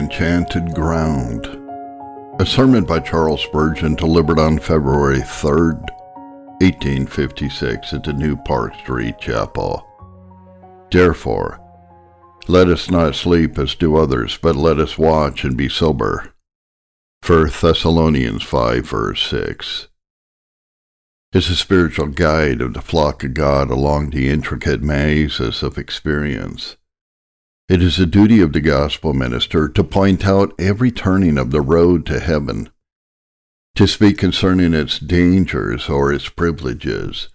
Enchanted Ground. A sermon by Charles Spurgeon delivered on February 3rd, 1856 at the New Park Street Chapel. Therefore, let us not sleep as do others, but let us watch and be sober. 1 Thessalonians 5 verse 6 is a spiritual guide of the flock of God along the intricate mazes of experience. It is the duty of the gospel minister to point out every turning of the road to heaven, to speak concerning its dangers or its privileges,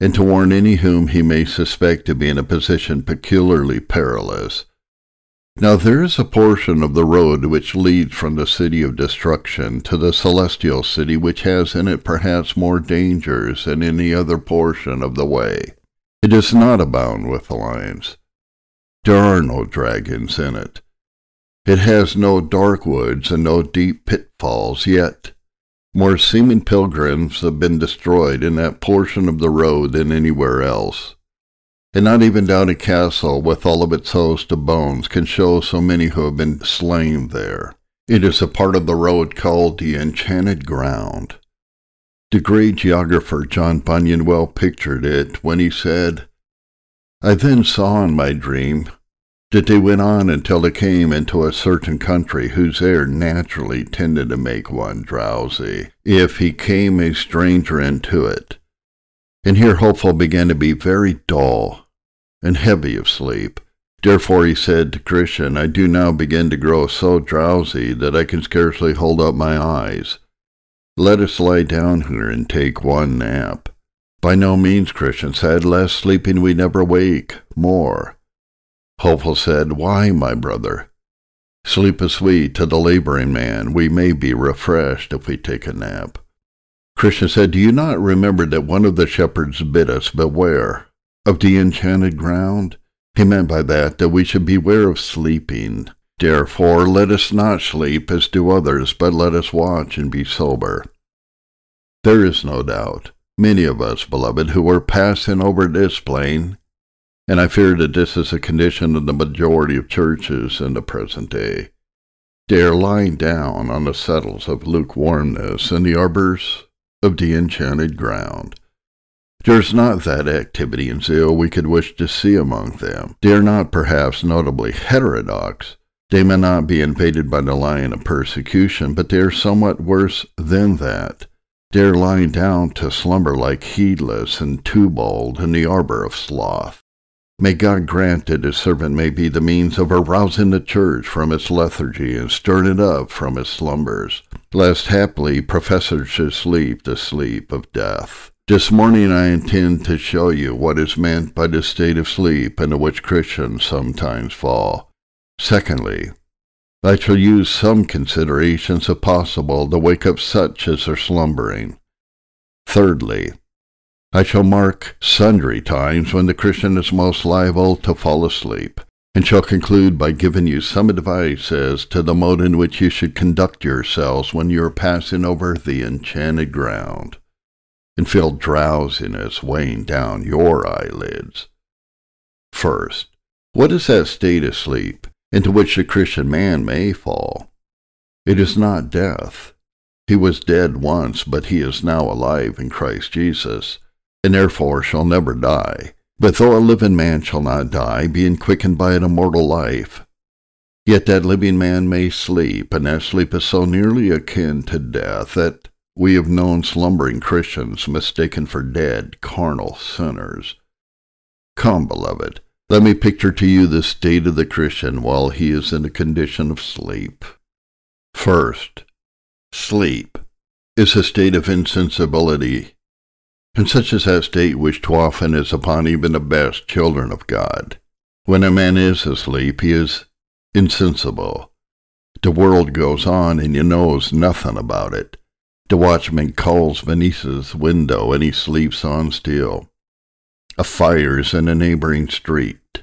and to warn any whom he may suspect to be in a position peculiarly perilous. Now there is a portion of the road which leads from the city of destruction to the celestial city which has in it perhaps more dangers than any other portion of the way. It does not abound with the lions there are no dragons in it. It has no dark woods and no deep pitfalls yet. More seeming pilgrims have been destroyed in that portion of the road than anywhere else. And not even Doubting Castle, with all of its host of bones, can show so many who have been slain there. It is a part of the road called the Enchanted Ground. The great geographer John Bunyan well pictured it when he said, I then saw in my dream that they went on until they came into a certain country whose air naturally tended to make one drowsy, if he came a stranger into it. And here Hopeful began to be very dull and heavy of sleep. Therefore he said to Christian, I do now begin to grow so drowsy that I can scarcely hold up my eyes. Let us lie down here and take one nap. By no means, Christian said, less sleeping we never wake, more. Hopeful said, Why, my brother? Sleep is sweet to the laboring man. We may be refreshed if we take a nap. Christian said, Do you not remember that one of the shepherds bid us beware of the enchanted ground? He meant by that that we should beware of sleeping. Therefore, let us not sleep as do others, but let us watch and be sober. There is no doubt many of us, beloved, who are passing over this plain, and I fear that this is a condition of the majority of churches in the present day. They are lying down on the settles of lukewarmness in the arbors of the enchanted ground. There is not that activity and zeal we could wish to see among them. They are not perhaps notably heterodox. They may not be invaded by the lion of persecution, but they are somewhat worse than that. They're lying down to slumber like heedless and Too-bold in the arbor of sloth. May God grant that his servant may be the means of arousing the church from its lethargy and stirring it up from its slumbers, lest haply professors should sleep the sleep of death. This morning I intend to show you what is meant by the state of sleep into which Christians sometimes fall. Secondly, I shall use some considerations, if possible, to wake up such as are slumbering. Thirdly, I shall mark sundry times when the Christian is most liable to fall asleep, and shall conclude by giving you some advice as to the mode in which you should conduct yourselves when you are passing over the enchanted ground, and feel drowsiness weighing down your eyelids. First, what is that state of sleep into which the Christian man may fall. It is not death. He was dead once, but he is now alive in Christ Jesus, and therefore shall never die. But though a living man shall not die, being quickened by an immortal life, yet that living man may sleep, and that sleep is so nearly akin to death that we have known slumbering Christians mistaken for dead, carnal sinners. Come, beloved, let me picture to you the state of the Christian while he is in a condition of sleep. First, sleep is a state of insensibility, and such is that state which too often is upon even the best children of God. When a man is asleep, he is insensible. The world goes on, and he knows nothing about it. The watchman calls beneath window, and he sleeps on still. A fire is in a neighboring street.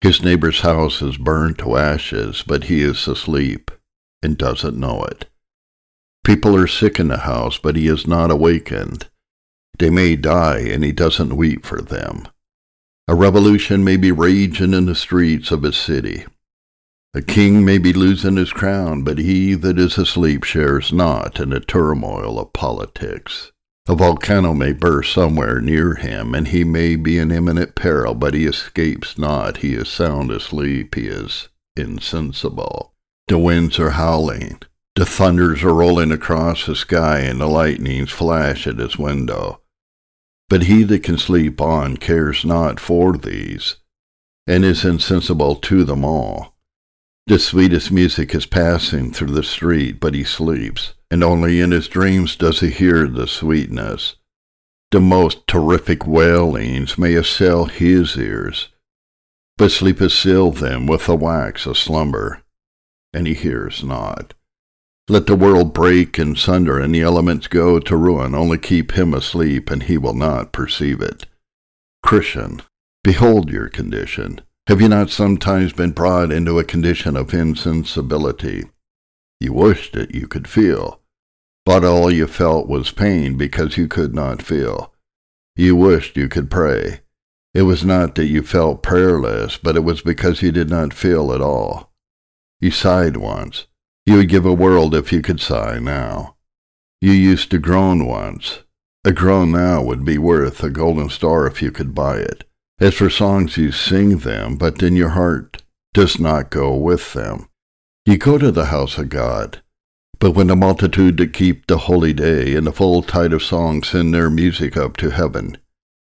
His neighbor's house is burned to ashes, but he is asleep and doesn't know it. People are sick in the house, but he is not awakened. They may die, and he doesn't weep for them. A revolution may be raging in the streets of a city. A king may be losing his crown, but he that is asleep shares not in the turmoil of politics. A volcano may burst somewhere near him, and he may be in imminent peril, but he escapes not. He is sound asleep. He is insensible. The winds are howling. The thunders are rolling across the sky, and the lightnings flash at his window. But he that can sleep on cares not for these, and is insensible to them all. The sweetest music is passing through the street, but he sleeps, and only in his dreams does he hear the sweetness. The most terrific wailings may assail his ears, but sleep has sealed them with the wax of slumber, and he hears not. Let the world break in sunder and the elements go to ruin, only keep him asleep, and he will not perceive it. Christian, behold your condition. Have you not sometimes been brought into a condition of insensibility? You wished that you could feel, but all you felt was pain because you could not feel. You wished you could pray. It was not that you felt prayerless, but it was because you did not feel at all. You sighed once. You would give a world if you could sigh now. You used to groan once. A groan now would be worth a golden star if you could buy it. As for songs, you sing them, but then your heart does not go with them. You go to the house of God, but when the multitude that keep the holy day and the full tide of song send their music up to heaven,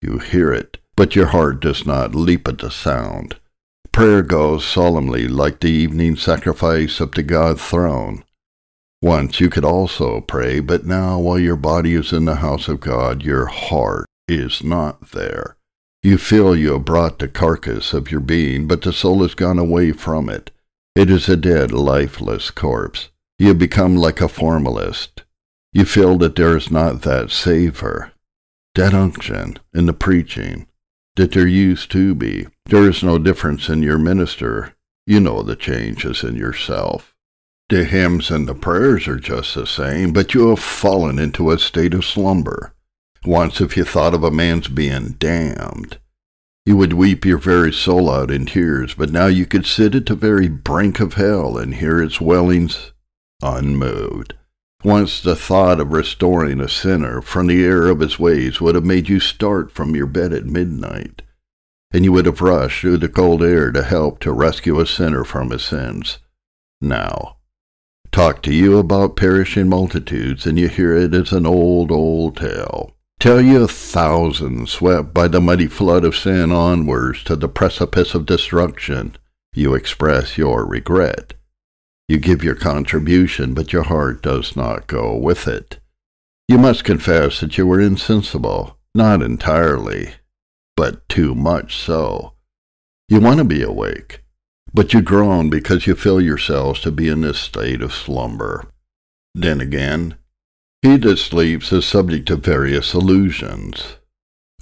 you hear it, but your heart does not leap at the sound. Prayer goes solemnly like the evening sacrifice up to God's throne. Once you could also pray, but now while your body is in the house of God, your heart is not there. You feel you have brought the carcass of your being, but the soul has gone away from it. It is a dead, lifeless corpse. You have become like a formalist. You feel that there is not that savor, that unction in the preaching, that there used to be. There is no difference in your minister. You know the changes in yourself. The hymns and the prayers are just the same, but you have fallen into a state of slumber. Once, if you thought of a man's being damned, you would weep your very soul out in tears, but now you could sit at the very brink of hell and hear its wellings unmoved. Once the thought of restoring a sinner from the error of his ways would have made you start from your bed at midnight, and you would have rushed through the cold air to help to rescue a sinner from his sins. Now, talk to you about perishing multitudes, and you hear it as an old, old tale. Tell you a thousand swept by the mighty flood of sin onwards to the precipice of destruction, you express your regret. You give your contribution, but your heart does not go with it. You must confess that you were insensible, not entirely, but too much so. You want to be awake, but you groan because you feel yourselves to be in this state of slumber. Then again, he that sleeps is subject to various illusions.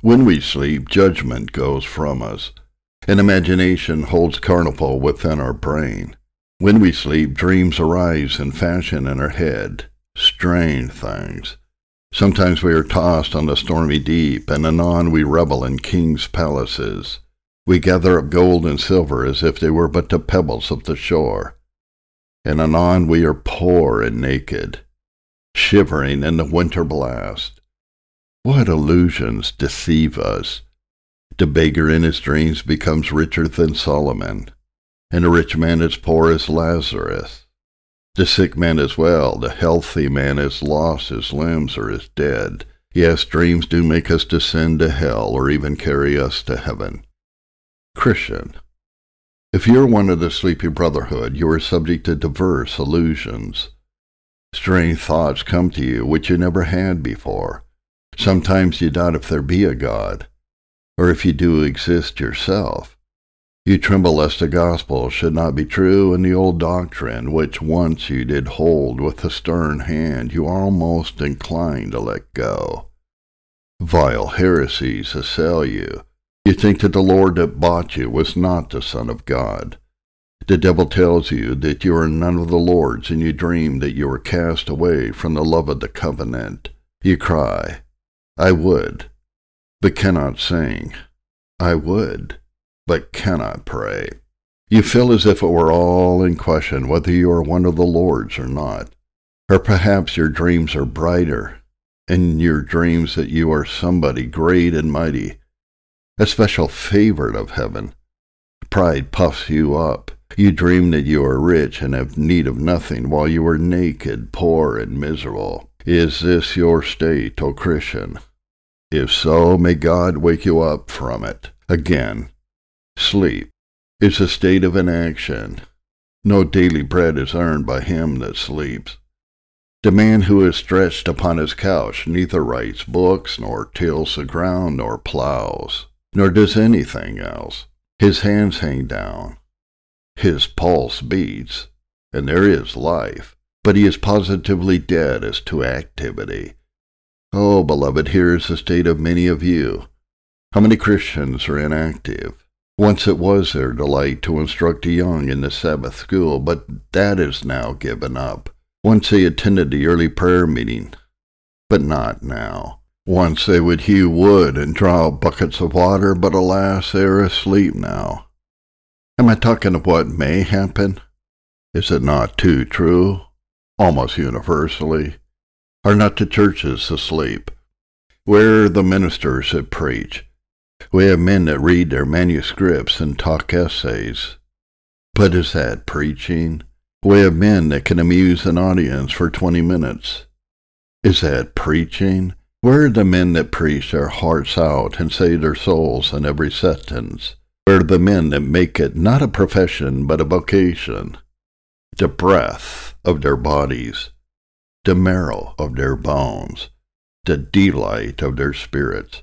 When we sleep, judgment goes from us, and imagination holds carnival within our brain. When we sleep, dreams arise and fashion in our head, strange things. Sometimes we are tossed on the stormy deep, and anon we revel in kings' palaces. We gather up gold and silver as if they were but the pebbles of the shore. And anon we are poor and naked shivering in the winter blast. What illusions deceive us! The beggar in his dreams becomes richer than Solomon, and the rich man as poor as Lazarus. The sick man is well, the healthy man is lost his limbs or is dead. Yes, dreams do make us descend to hell or even carry us to heaven. Christian, if you are one of the sleepy brotherhood, you are subject to diverse illusions. Strange thoughts come to you which you never had before. Sometimes you doubt if there be a God, or if you do exist yourself. You tremble lest the gospel should not be true, and the old doctrine which once you did hold with a stern hand you are almost inclined to let go. Vile heresies assail you. You think that the Lord that bought you was not the Son of God. The devil tells you that you are none of the Lord's, and you dream that you are cast away from the love of the covenant. You cry, I would, but cannot sing. I would, but cannot pray. You feel as if it were all in question whether you are one of the Lord's or not. Or perhaps your dreams are brighter, and your dreams that you are somebody great and mighty, a special favorite of heaven. Pride puffs you up. You dream that you are rich and have need of nothing, while you are naked, poor, and miserable. Is this your state, O Christian? If so, may God wake you up from it. Again, sleep is a state of inaction. No daily bread is earned by him that sleeps. The man who is stretched upon his couch neither writes books, nor tills the ground, nor plows, nor does anything else. His hands hang down. His pulse beats, and there is life, but he is positively dead as to activity. Oh, beloved, here is the state of many of you. How many Christians are inactive? Once it was their delight to instruct the young in the Sabbath school, but that is now given up. Once they attended the early prayer meeting, but not now. Once they would hew wood and draw buckets of water, but alas, they are asleep now. Am I talking of what may happen? Is it not too true? Almost universally. Are not the churches asleep? Where are the ministers that preach? We have men that read their manuscripts and talk essays. But is that preaching? We have men that can amuse an audience for 20 minutes. Is that preaching? Where are the men that preach their hearts out and save their souls in every sentence? Where the men that make it not a profession but a vocation? The breath of their bodies, the marrow of their bones, the delight of their spirits.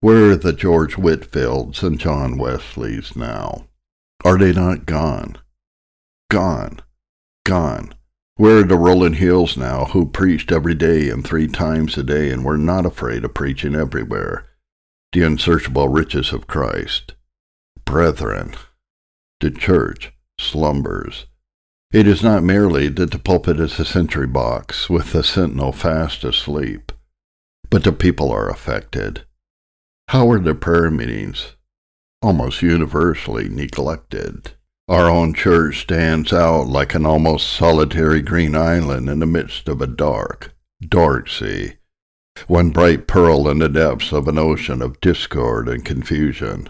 Where are the George Whitefields and John Wesleys now? Are they not gone? Gone. Gone. Where are the Rowland Hills now who preached every day and three times a day and were not afraid of preaching everywhere? The unsearchable riches of Christ. Brethren, the church slumbers. It is not merely that the pulpit is a sentry box with the sentinel fast asleep, but the people are affected. How are the prayer meetings? Almost universally neglected. Our own church stands out like an almost solitary green island in the midst of a dark, dark sea, one bright pearl in the depths of an ocean of discord and confusion.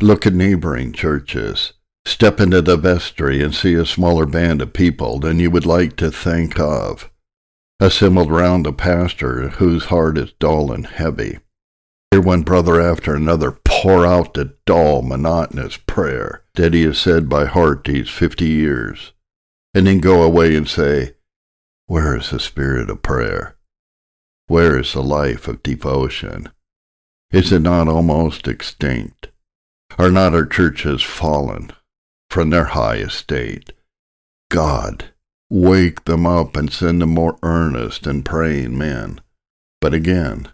Look at neighboring churches. Step into the vestry and see a smaller band of people than you would like to think of, assembled round a pastor whose heart is dull and heavy Hear one brother after another pour out the dull, monotonous prayer that he has said by heart these fifty years, and then go away and say, Where is the spirit of prayer? Where is the life of devotion? Is it not almost extinct? Are not our churches fallen from their high estate? God, wake them up and send them more earnest and praying men. But again,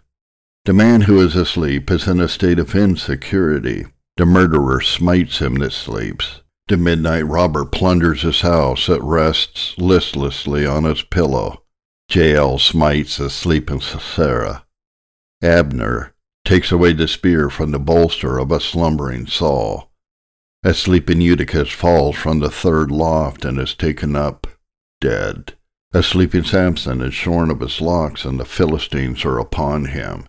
the man who is asleep is in a state of insecurity. The murderer smites him that sleeps. The midnight robber plunders his house that rests listlessly on his pillow. Jael smites the sleeping Sisera. Abner takes away the spear from the bolster of a slumbering Saul. A sleeping Eutychus falls from the third loft and is taken up dead. A sleeping Samson is shorn of his locks, and the Philistines are upon him.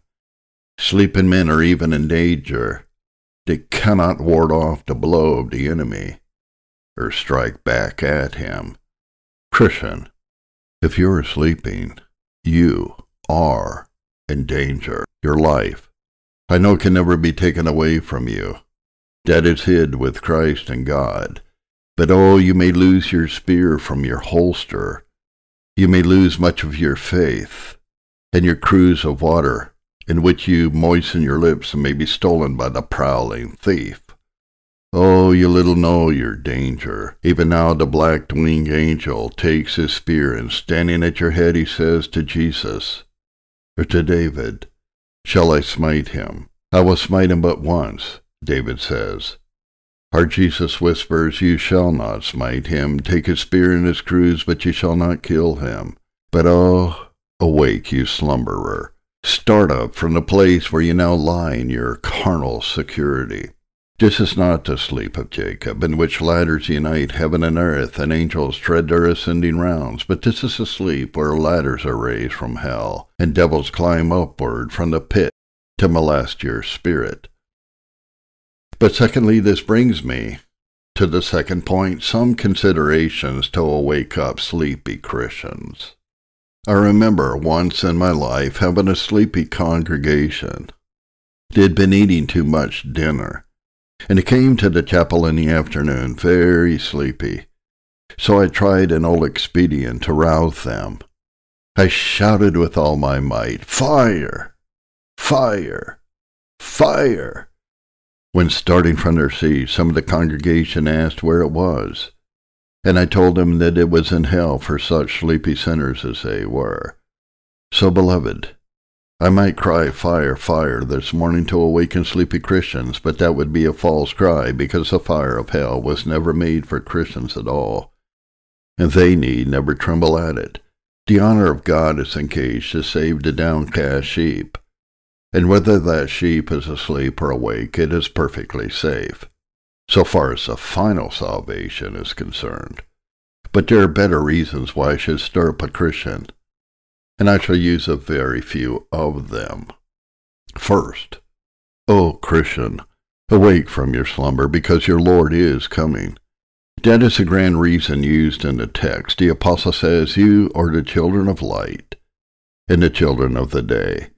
Sleeping men are even in danger. They cannot ward off the blow of the enemy or strike back at him. Christian, if you are sleeping, you are in danger. Your life, I know, can never be taken away from you. That is hid with Christ and God. But oh, you may lose your spear from your holster. You may lose much of your faith and your cruse of water in which you moisten your lips and may be stolen by the prowling thief. Oh, you little know your danger. Even now the black-winged angel takes his spear, and standing at your head he says to Jesus, or to David, Shall I smite him? I will smite him but once, David says. Our Jesus whispers, You shall not smite him. Take his spear and his cruse, but you shall not kill him. But oh, awake, you slumberer. Start up from the place where you now lie in your carnal security. This is not the sleep of Jacob, in which ladders unite heaven and earth, and angels tread their ascending rounds, but this is a sleep where ladders are raised from hell, and devils climb upward from the pit to molest your spirit. But secondly, this brings me to the second point some considerations to awake up sleepy Christians. I remember once in my life having a sleepy congregation. They had been eating too much dinner and he came to the chapel in the afternoon very sleepy. So I tried an old expedient to rouse them. I shouted with all my might, Fire! Fire! Fire! When starting from their seats, some of the congregation asked where it was, and I told them that it was in hell for such sleepy sinners as they were. So, beloved, I might cry fire, fire this morning to awaken sleepy Christians, but that would be a false cry because the fire of hell was never made for Christians at all, and they need never tremble at it. The honor of God is engaged to save the downcast sheep, and whether that sheep is asleep or awake, it is perfectly safe, so far as the final salvation is concerned. But there are better reasons why I should stir up a Christian and I shall use a very few of them. First, O Christian, awake from your slumber, because your Lord is coming. That is the grand reason used in the text. The apostle says, You are the children of light and the children of the day.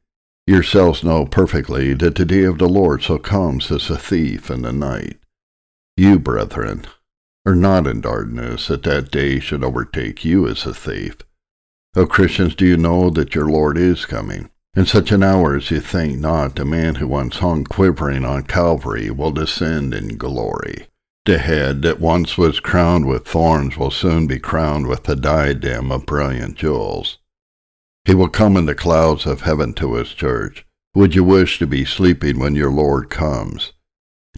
Yourselves know perfectly that the day of the Lord so comes as a thief in the night. You, brethren, are not in darkness that that day should overtake you as a thief. O Christians, do you know that your Lord is coming? In such an hour as you think not, the man who once hung quivering on Calvary will descend in glory. The head that once was crowned with thorns will soon be crowned with a diadem of brilliant jewels. He will come in the clouds of heaven to his church. Would you wish to be sleeping when your Lord comes?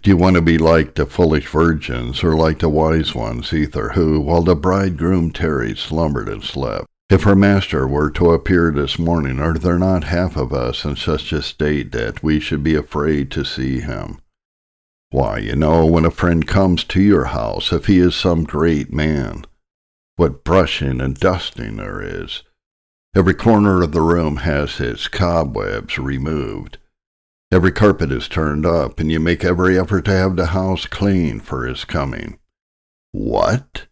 Do you want to be like the foolish virgins, or like the wise ones, either, who, while the bridegroom tarried, slumbered and slept? If her master were to appear this morning, are there not half of us in such a state that we should be afraid to see him? Why, you know, when a friend comes to your house, if he is some great man, what brushing and dusting there is. Every corner of the room has its cobwebs removed. Every carpet is turned up, and you make every effort to have the house clean for his coming. What?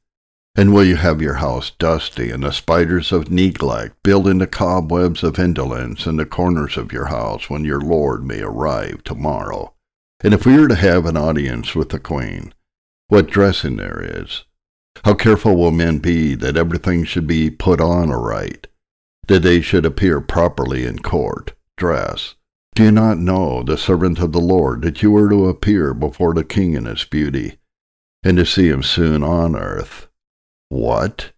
And will you have your house dusty, and the spiders of neglect build into cobwebs of indolence in the corners of your house when your lord may arrive tomorrow? And if we are to have an audience with the queen, what dressing there is? How careful will men be that everything should be put on aright, that they should appear properly in court, dress? Do you not know, the servant of the Lord, that you are to appear before the king in his beauty, and to see him soon on earth? What?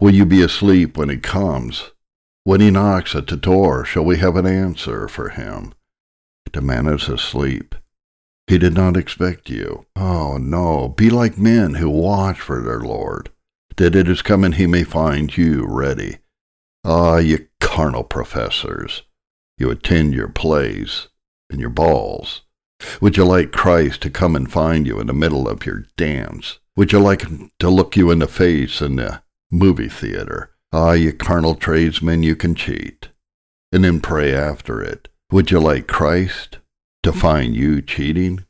Will you be asleep when he comes? When he knocks at the door, shall we have an answer for him? The man is asleep. He did not expect you. Oh, no. Be like men who watch for their Lord, that it is coming he may find you ready. Ah, you carnal professors. You attend your plays and your balls. Would you like Christ to come and find you in the middle of your dance? Would you like to look you in the face in the movie theater? Ah, you carnal tradesmen, you can cheat. And then pray after it. Would you like Christ to find you cheating?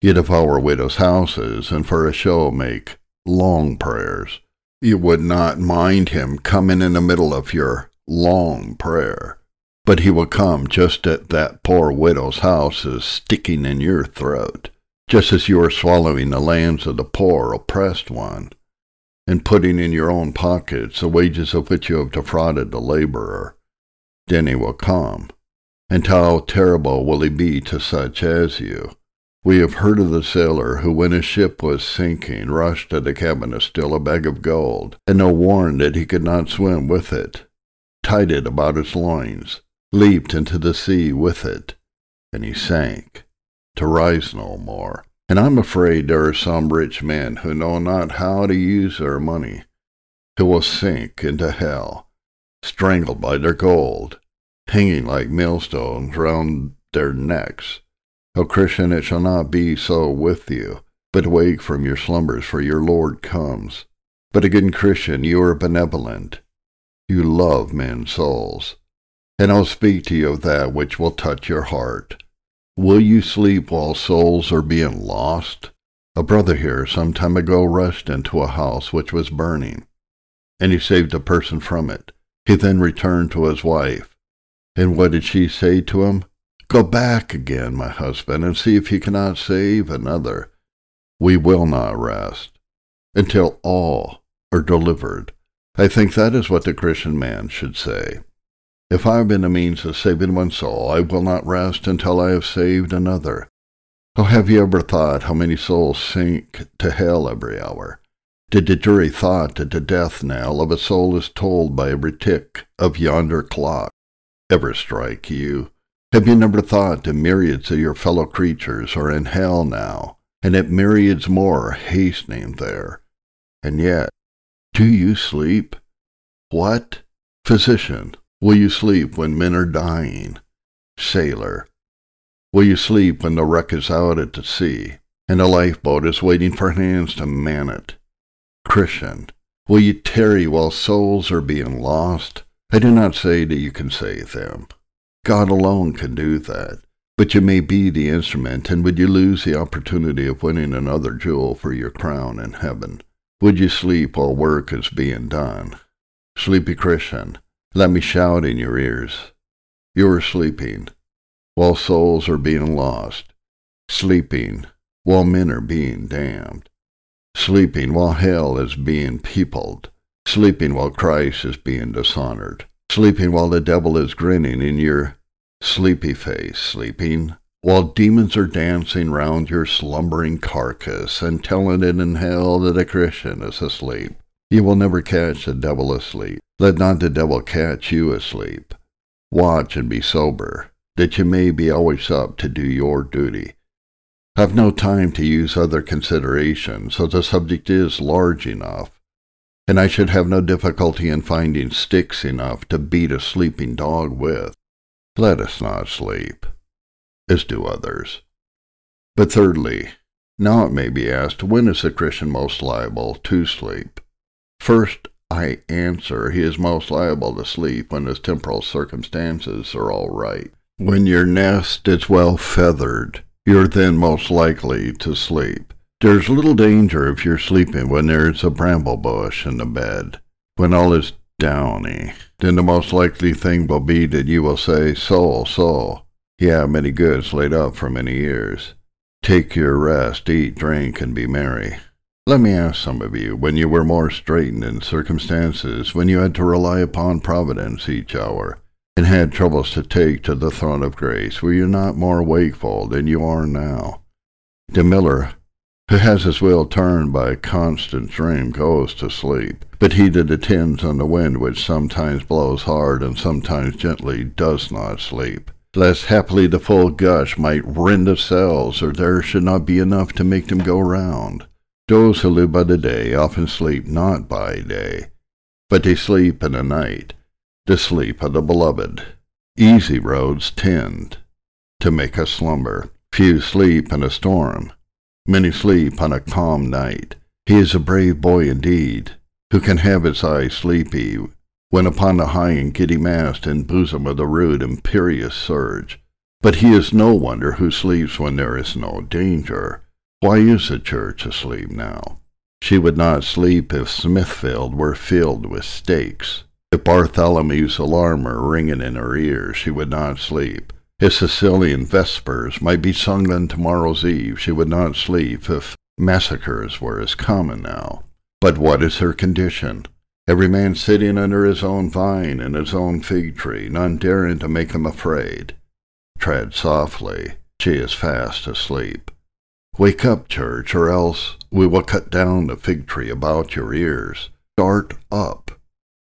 You devour widows' houses and for a show make long prayers. You would not mind him coming in the middle of your long prayer. But he will come just at that poor widow's house is sticking in your throat just as you are swallowing the lands of the poor, oppressed one, and putting in your own pockets the wages of which you have defrauded the laborer. Then he will come, and how terrible will he be to such as you? We have heard of the sailor who, when his ship was sinking, rushed to the cabin to steal a bag of gold, and though warned that he could not swim with it, tied it about his loins, leaped into the sea with it, and he sank to rise no more. And I'm afraid there are some rich men who know not how to use their money, who will sink into hell, strangled by their gold, hanging like millstones round their necks, O Christian, it shall not be so with you, but wake from your slumbers, for your Lord comes. But again, Christian, you are benevolent. You love men's souls. And I'll speak to you of that which will touch your heart. Will you sleep while souls are being lost? A brother here some time ago rushed into a house which was burning, and he saved a person from it. He then returned to his wife. And what did she say to him? Go back again, my husband, and see if you cannot save another. We will not rest until all are delivered. I think that is what the Christian man should say. If I have been the means of saving one soul, I will not rest until I have saved another. Oh, have you ever thought how many souls sink to hell every hour? Did the jury thought that the death knell of a soul is tolled by every tick of yonder clock ever strike you? Have you never thought that myriads of your fellow creatures are in hell now, and that myriads more are hastening there? And yet, do you sleep? What? Physician, will you sleep when men are dying? Sailor, Will you sleep when the wreck is out at the sea, and a lifeboat is waiting for hands to man it? Christian, will you tarry while souls are being lost? I do not say that you can save them. God alone can do that. But you may be the instrument, and would you lose the opportunity of winning another jewel for your crown in heaven? Would you sleep while work is being done? Sleepy Christian, let me shout in your ears. You are sleeping, while souls are being lost, sleeping while men are being damned, sleeping while hell is being peopled, sleeping while Christ is being dishonored, sleeping while the devil is grinning in your sleepy face, sleeping while demons are dancing round your slumbering carcass and telling it in hell that a Christian is asleep. You will never catch the devil asleep. Let not the devil catch you asleep. Watch and be sober that you may be always up to do your duty. Have no time to use other considerations, so the subject is large enough, and I should have no difficulty in finding sticks enough to beat a sleeping dog with. Let us not sleep, as do others. But thirdly, now it may be asked, when is a Christian most liable to sleep? First, I answer, he is most liable to sleep when his temporal circumstances are all right. When your nest is well feathered, you're then most likely to sleep. There's little danger if you're sleeping when there's a bramble bush in the bed. When all is downy, then the most likely thing will be that you will say, Soul, soul, yeah, many goods laid up for many years. Take your rest, eat, drink, and be merry. Let me ask some of you, when you were more straitened in circumstances, when you had to rely upon Providence each hour, and had troubles to take to the throne of grace, were you not more wakeful than you are now? The miller, who has his will turned by a constant dream, goes to sleep. But he that attends on the wind, which sometimes blows hard and sometimes gently, does not sleep, lest haply the full gush might rend the sails, or there should not be enough to make them go round. Those who live by the day often sleep not by day, but they sleep in the night the sleep of the beloved. Easy roads tend to make us slumber. Few sleep in a storm. Many sleep on a calm night. He is a brave boy indeed, who can have his eyes sleepy when upon the high and giddy mast and bosom of the rude imperious surge. But he is no wonder who sleeps when there is no danger. Why is the church asleep now? She would not sleep if Smithfield were filled with stakes. If Bartholomew's alarm were ringing in her ears, she would not sleep. If Sicilian vespers might be sung on tomorrow's eve, she would not sleep if massacres were as common now. But what is her condition? Every man sitting under his own vine and his own fig tree, none daring to make him afraid. Tread softly, she is fast asleep. Wake up, church, or else we will cut down the fig tree about your ears. Start up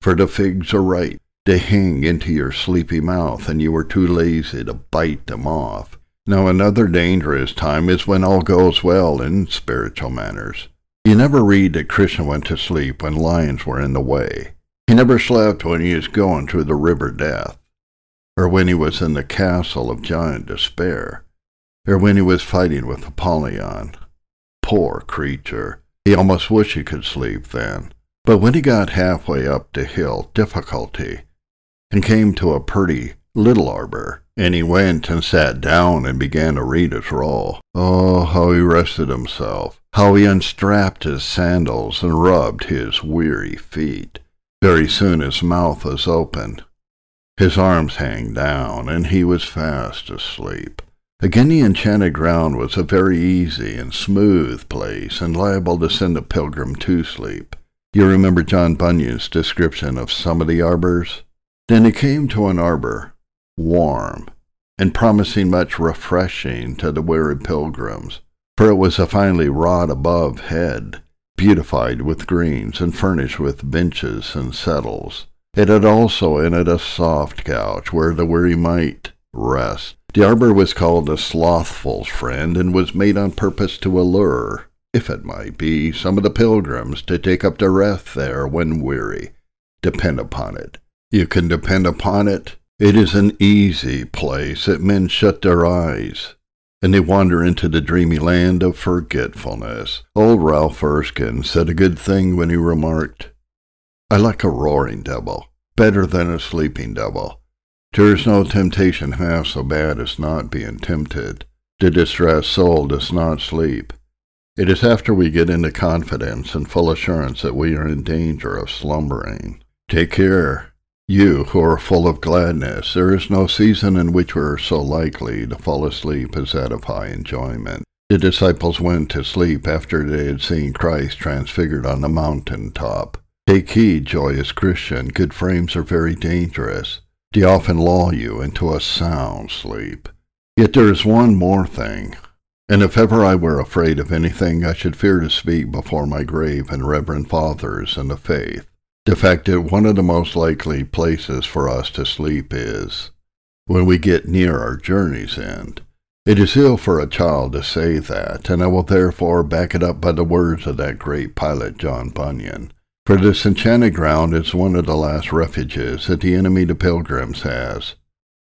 for the figs are ripe. They hang into your sleepy mouth, and you are too lazy to bite them off. Now, another dangerous time is when all goes well in spiritual matters. You never read that Christian went to sleep when lions were in the way. He never slept when he was going through the river death, or when he was in the castle of giant despair. Or when he was fighting with Apollyon. Poor creature. He almost wished he could sleep then. But when he got halfway up the hill difficulty and came to a pretty little arbor, and he went and sat down and began to read his roll, oh, how he rested himself, how he unstrapped his sandals and rubbed his weary feet. Very soon his mouth was open, his arms hang down, and he was fast asleep. Again, the enchanted ground was a very easy and smooth place, and liable to send a pilgrim to sleep. You remember John Bunyan's description of some of the arbors? Then he came to an arbor, warm, and promising much refreshing to the weary pilgrims, for it was a finely wrought above head, beautified with greens, and furnished with benches and settles. It had also in it a soft couch where the weary might rest. The arbor was called a slothful's friend, and was made on purpose to allure if it might be, some of the pilgrims to take up their rest there when weary. Depend upon it. You can depend upon it. It is an easy place that men shut their eyes, and they wander into the dreamy land of forgetfulness. Old Ralph Erskine said a good thing when he remarked, I like a roaring devil, better than a sleeping devil. There is no temptation half so bad as not being tempted. The distressed soul does not sleep. It is after we get into confidence and full assurance that we are in danger of slumbering. Take care, you who are full of gladness. There is no season in which we are so likely to fall asleep as that of high enjoyment. The disciples went to sleep after they had seen Christ transfigured on the mountain top. Take heed, joyous Christian, good frames are very dangerous. They often lull you into a sound sleep. Yet there is one more thing and if ever I were afraid of anything, I should fear to speak before my grave and reverend fathers in the faith. The fact that one of the most likely places for us to sleep is when we get near our journey's end. It is ill for a child to say that, and I will therefore back it up by the words of that great pilot John Bunyan. For this enchanted ground is one of the last refuges that the enemy to pilgrims has.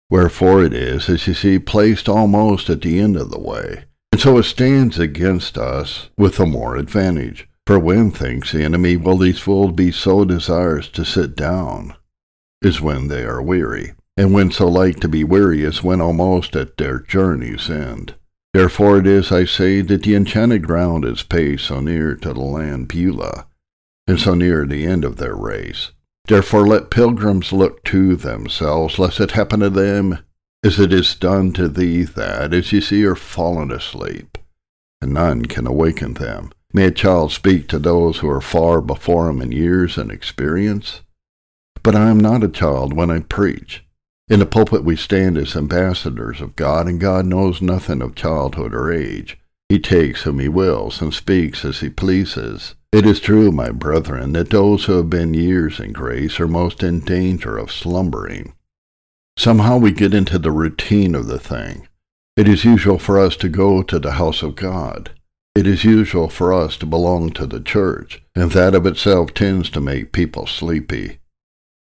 Wherefore it is, as you see, placed almost at the end of the way and so it stands against us with the more advantage. For when, thinks the enemy, will these fools be so desirous to sit down, is when they are weary, and when so like to be weary is when almost at their journey's end. Therefore it is, I say, that the enchanted ground is paced so near to the land Beulah, and so near the end of their race. Therefore let pilgrims look to themselves, lest it happen to them as it is done to thee that, as you see, are fallen asleep, and none can awaken them. May a child speak to those who are far before him in years and experience? But I am not a child when I preach. In the pulpit we stand as ambassadors of God, and God knows nothing of childhood or age. He takes whom he wills, and speaks as he pleases. It is true, my brethren, that those who have been years in grace are most in danger of slumbering. Somehow we get into the routine of the thing. It is usual for us to go to the house of God. It is usual for us to belong to the church, and that of itself tends to make people sleepy.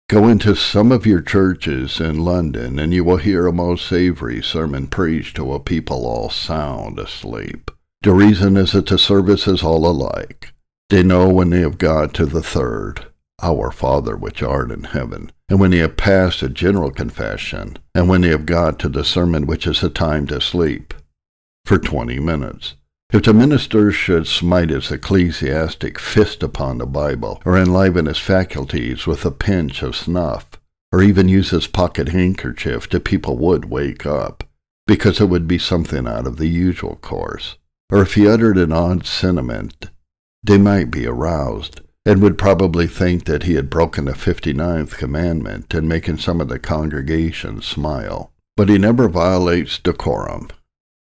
Go into some of your churches in London, and you will hear a most savory sermon preached to a people all sound asleep. The reason is that the service is all alike. They know when they have got to the third, Our Father which art in heaven, and when they have passed a general confession, and when they have got to the sermon which is a time to sleep, for twenty minutes. If the minister should smite his ecclesiastic fist upon the Bible, or enliven his faculties with a pinch of snuff, or even use his pocket handkerchief, the people would wake up, because it would be something out of the usual course. Or if he uttered an odd sentiment, they might be aroused, and would probably think that he had broken the fifty-ninth commandment and making some of the congregation smile. But he never violates decorum.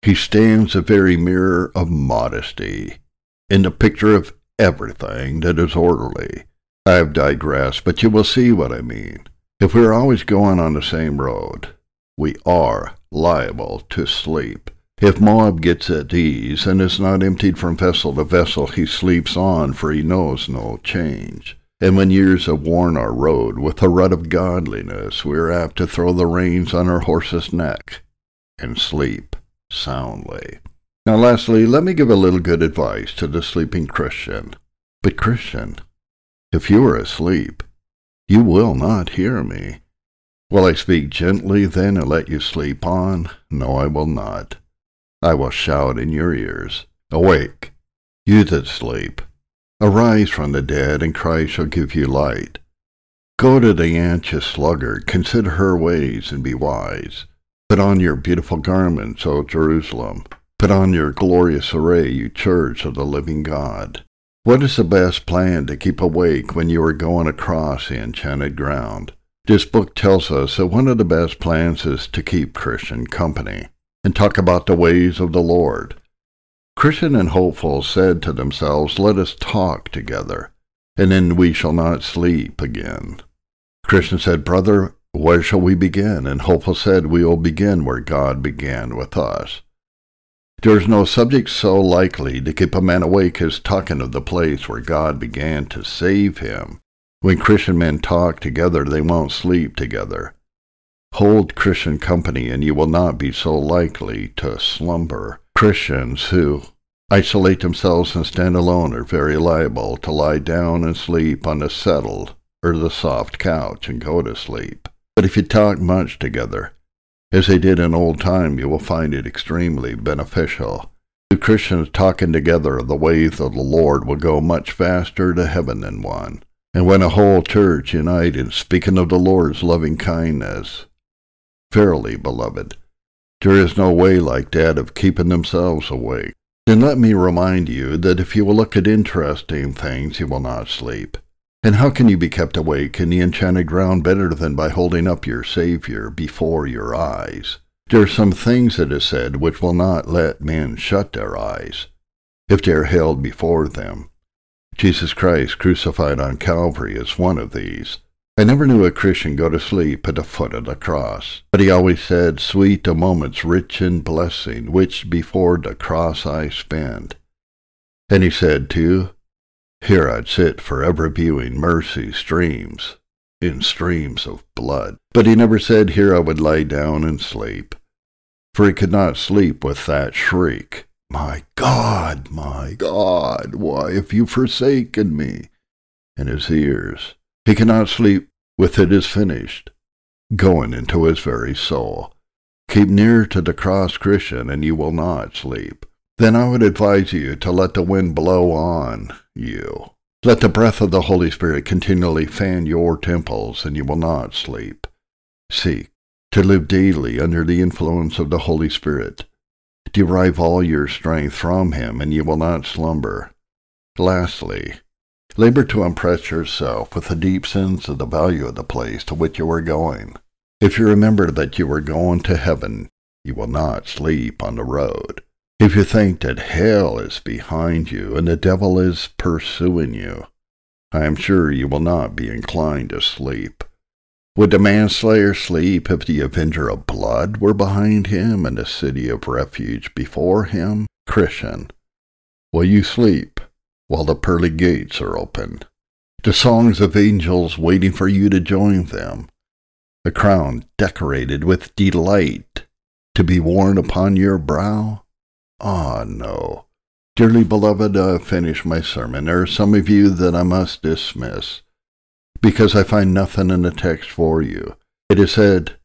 He stands a very mirror of modesty, in the picture of everything that is orderly. I have digressed, but you will see what I mean. If we are always going on the same road, we are liable to sleep. If Moab gets at ease and is not emptied from vessel to vessel, he sleeps on, for he knows no change. And when years have worn our road with the rut of godliness, we are apt to throw the reins on our horse's neck and sleep soundly. Now, lastly, let me give a little good advice to the sleeping Christian. But, Christian, if you are asleep, you will not hear me. Will I speak gently then and let you sleep on? No, I will not. I will shout in your ears, Awake, you that sleep. Arise from the dead, and Christ shall give you light. Go to the anxious sluggard, consider her ways, and be wise. Put on your beautiful garments, O Jerusalem. Put on your glorious array, you church of the living God. What is the best plan to keep awake when you are going across the enchanted ground? This book tells us that one of the best plans is to keep Christian company and talk about the ways of the Lord. Christian and Hopeful said to themselves, Let us talk together, and then we shall not sleep again. Christian said, Brother, where shall we begin? And Hopeful said, We will begin where God began with us. There is no subject so likely to keep a man awake as talking of the place where God began to save him. When Christian men talk together, they won't sleep together. Hold Christian company, and you will not be so likely to slumber. Christians who isolate themselves and stand alone are very liable to lie down and sleep on the settled or the soft couch and go to sleep. But if you talk much together, as they did in old time, you will find it extremely beneficial. Two Christians talking together of the ways of the Lord will go much faster to heaven than one. And when a whole church united, in speaking of the Lord's loving kindness, verily, beloved, there is no way like that of keeping themselves awake. Then let me remind you that if you will look at interesting things, you will not sleep. And how can you be kept awake in the enchanted ground better than by holding up your Savior before your eyes? There are some things, it is said, which will not let men shut their eyes, if they are held before them. Jesus Christ crucified on Calvary is one of these. I never knew a Christian go to sleep at the foot of the cross, but he always said, Sweet the moments rich in blessing, which before the cross I spend. And he said, too, Here I'd sit forever viewing mercy streams, in streams of blood. But he never said, Here I would lie down and sleep, for he could not sleep with that shriek, My God, my God, why have you forsaken me? in his ears. He cannot sleep with it is finished, going into his very soul. Keep near to the cross, Christian, and you will not sleep. Then I would advise you to let the wind blow on you. Let the breath of the Holy Spirit continually fan your temples, and you will not sleep. Seek to live daily under the influence of the Holy Spirit. Derive all your strength from him, and you will not slumber. Lastly, Labor to impress yourself with a deep sense of the value of the place to which you are going. If you remember that you are going to heaven, you will not sleep on the road. If you think that hell is behind you and the devil is pursuing you, I am sure you will not be inclined to sleep. Would the manslayer sleep if the avenger of blood were behind him and the city of refuge before him? Christian, will you sleep while the pearly gates are open. The songs of angels waiting for you to join them. A crown decorated with delight to be worn upon your brow? Ah, no. Dearly beloved, I have finished my sermon. There are some of you that I must dismiss, because I find nothing in the text for you. It is said,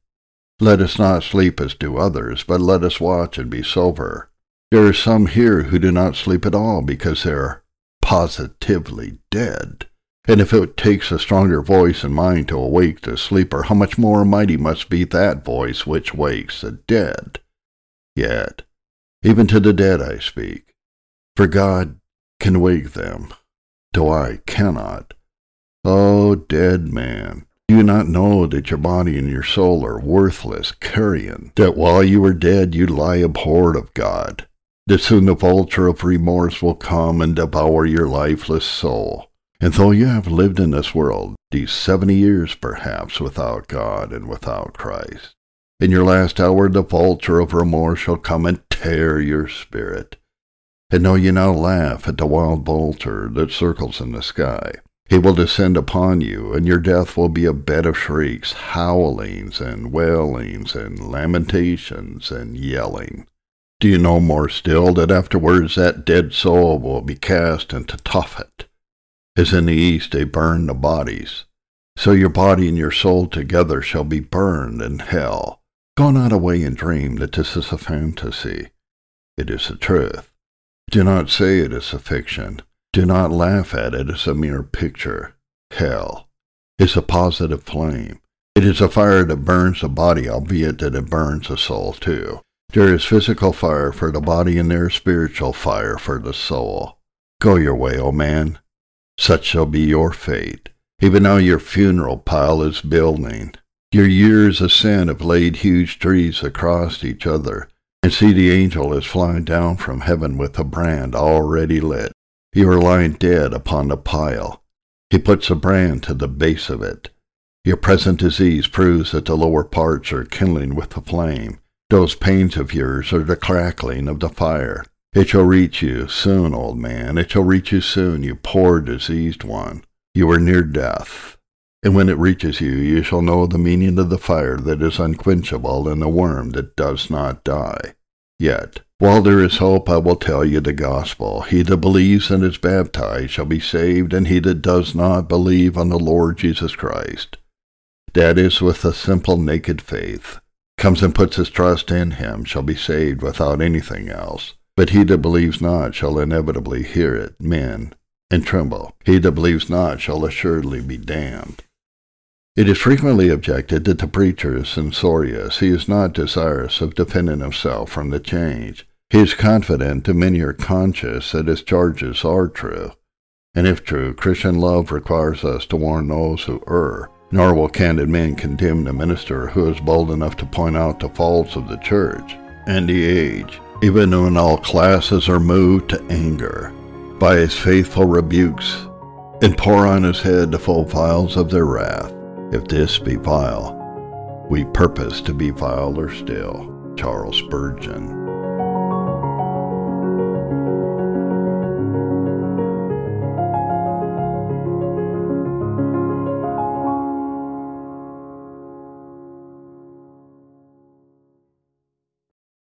Let us not sleep as do others, but let us watch and be sober. There are some here who do not sleep at all because they are positively dead. And if it takes a stronger voice and mind to awake the sleeper, how much more mighty must be that voice which wakes the dead? Yet, even to the dead I speak, for God can wake them, though I cannot. O oh, dead man, do you not know that your body and your soul are worthless carrion, that while you are dead you lie abhorred of God, that soon the vulture of remorse will come and devour your lifeless soul. And though you have lived in this world these seventy years perhaps without God and without Christ, in your last hour the vulture of remorse shall come and tear your spirit. And though you now laugh at the wild vulture that circles in the sky, he will descend upon you, and your death will be a bed of shrieks, howlings, and wailings, and lamentations, and yelling. Do you know more still that afterwards that dead soul will be cast into Tophet? As in the east they burn the bodies, so your body and your soul together shall be burned in hell. Go not away and dream that this is a fantasy. It is the truth. Do not say it is a fiction. Do not laugh at it as a mere picture. Hell is a positive flame. It is a fire that burns the body, albeit that it burns the soul too. There is physical fire for the body and there is spiritual fire for the soul. Go your way, O man. Such shall be your fate. Even now your funeral pile is building. Your years of sin have laid huge trees across each other, and see the angel is flying down from heaven with a brand already lit. You are lying dead upon the pile. He puts a brand to the base of it. Your present disease proves that the lower parts are kindling with the flame. Those pains of yours are the crackling of the fire. It shall reach you soon, old man. It shall reach you soon, you poor diseased one. You are near death. And when it reaches you, you shall know the meaning of the fire that is unquenchable and the worm that does not die. Yet, while there is hope, I will tell you the gospel. He that believes and is baptized shall be saved, and he that does not believe on the Lord Jesus Christ, that is, with a simple naked faith, comes and puts his trust in him shall be saved without anything else. But he that believes not shall inevitably hear it, men, and tremble. He that believes not shall assuredly be damned. It is frequently objected that the preacher is censorious. He is not desirous of defending himself from the change. He is confident and many are conscious that his charges are true. And if true, Christian love requires us to warn those who err nor will candid men condemn the minister who is bold enough to point out the faults of the church and the age, even when all classes are moved to anger by his faithful rebukes, and pour on his head the full vials of their wrath. If this be vile, we purpose to be viler still. Charles Spurgeon.